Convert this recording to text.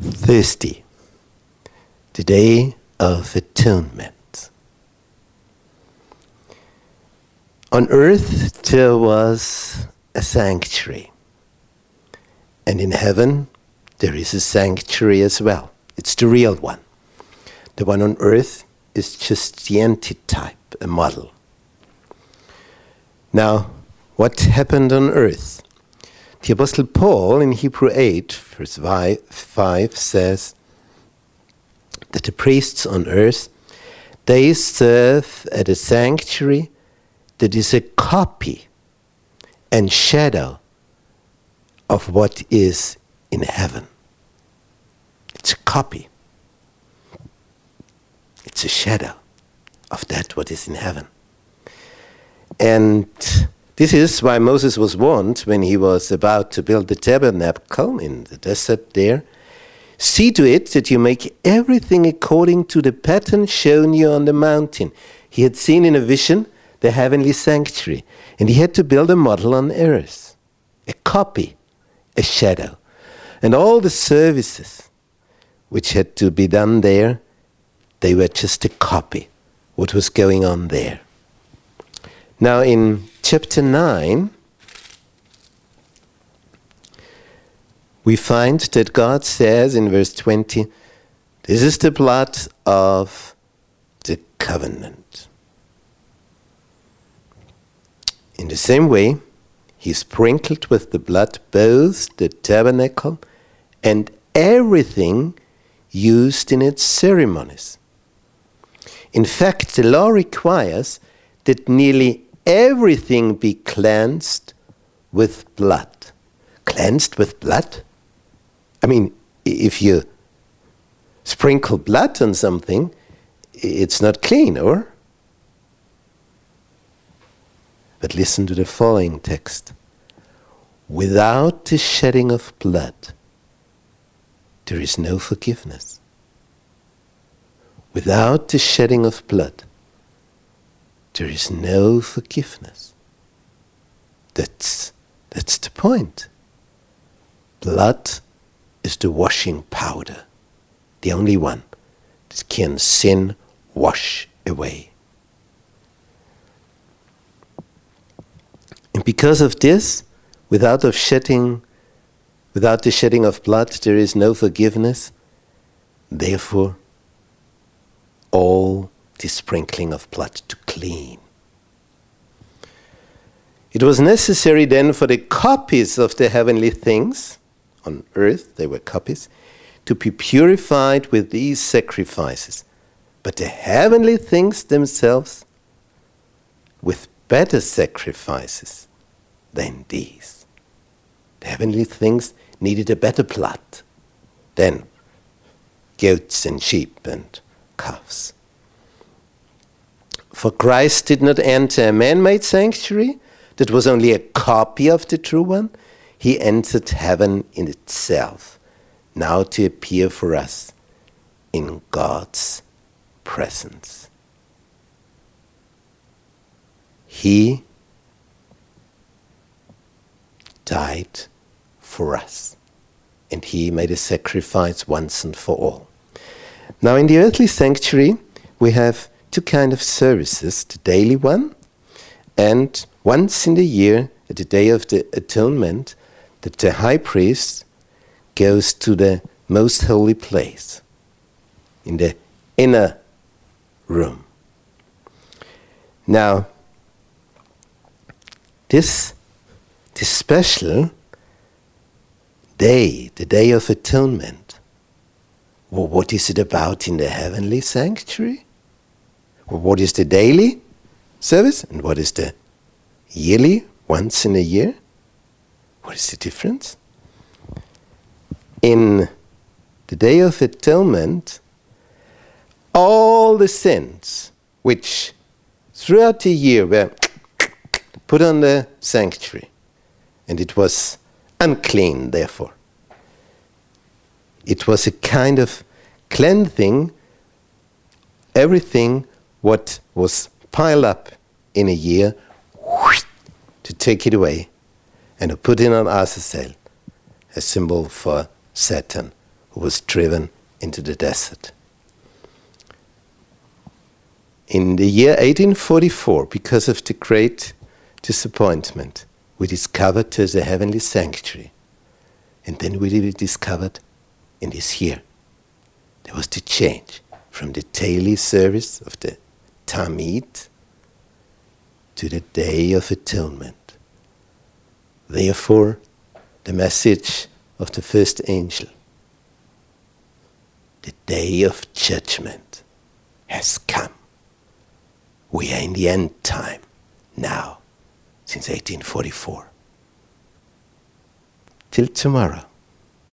Thursday, the day of atonement. On earth there was a sanctuary, and in heaven there is a sanctuary as well. It's the real one. The one on earth is just the antitype, a model. Now, what happened on earth? The Apostle Paul in Hebrew 8, verse 5 says that the priests on earth they serve at a sanctuary that is a copy and shadow of what is in heaven. It's a copy. It's a shadow of that what is in heaven. And this is why Moses was warned when he was about to build the tabernacle in the desert there. See to it that you make everything according to the pattern shown you on the mountain. He had seen in a vision the heavenly sanctuary, and he had to build a model on earth, a copy, a shadow. And all the services which had to be done there, they were just a copy, what was going on there. Now, in chapter 9, we find that God says in verse 20, This is the blood of the covenant. In the same way, he sprinkled with the blood both the tabernacle and everything used in its ceremonies. In fact, the law requires that nearly everything be cleansed with blood. Cleansed with blood? I mean, if you sprinkle blood on something, it's not clean, or? But listen to the following text. Without the shedding of blood, there is no forgiveness. Without the shedding of blood, there is no forgiveness. That's, that's the point. Blood is the washing powder, the only one that can sin wash away. And because of this, without of shedding, without the shedding of blood, there is no forgiveness. Therefore, all the sprinkling of blood to clean. It was necessary then for the copies of the heavenly things on earth, they were copies, to be purified with these sacrifices. But the heavenly things themselves with better sacrifices than these. The heavenly things needed a better blood than goats and sheep and calves. For Christ did not enter a man made sanctuary that was only a copy of the true one. He entered heaven in itself, now to appear for us in God's presence. He died for us, and He made a sacrifice once and for all. Now, in the earthly sanctuary, we have two kind of services the daily one and once in the year at the day of the atonement that the high priest goes to the most holy place in the inner room. Now this this special day the day of atonement well, what is it about in the heavenly sanctuary what is the daily service and what is the yearly, once in a year? What is the difference? In the Day of Atonement, all the sins which throughout the year were put on the sanctuary, and it was unclean, therefore. It was a kind of cleansing everything what was piled up in a year to take it away and to put it on Azazel, a symbol for Satan, who was driven into the desert. In the year 1844, because of the great disappointment, we discovered a heavenly sanctuary. And then we discovered in this year there was the change from the daily service of the Tamid to the Day of Atonement. Therefore, the message of the first angel, the day of judgment has come. We are in the end time now, since 1844. Till tomorrow.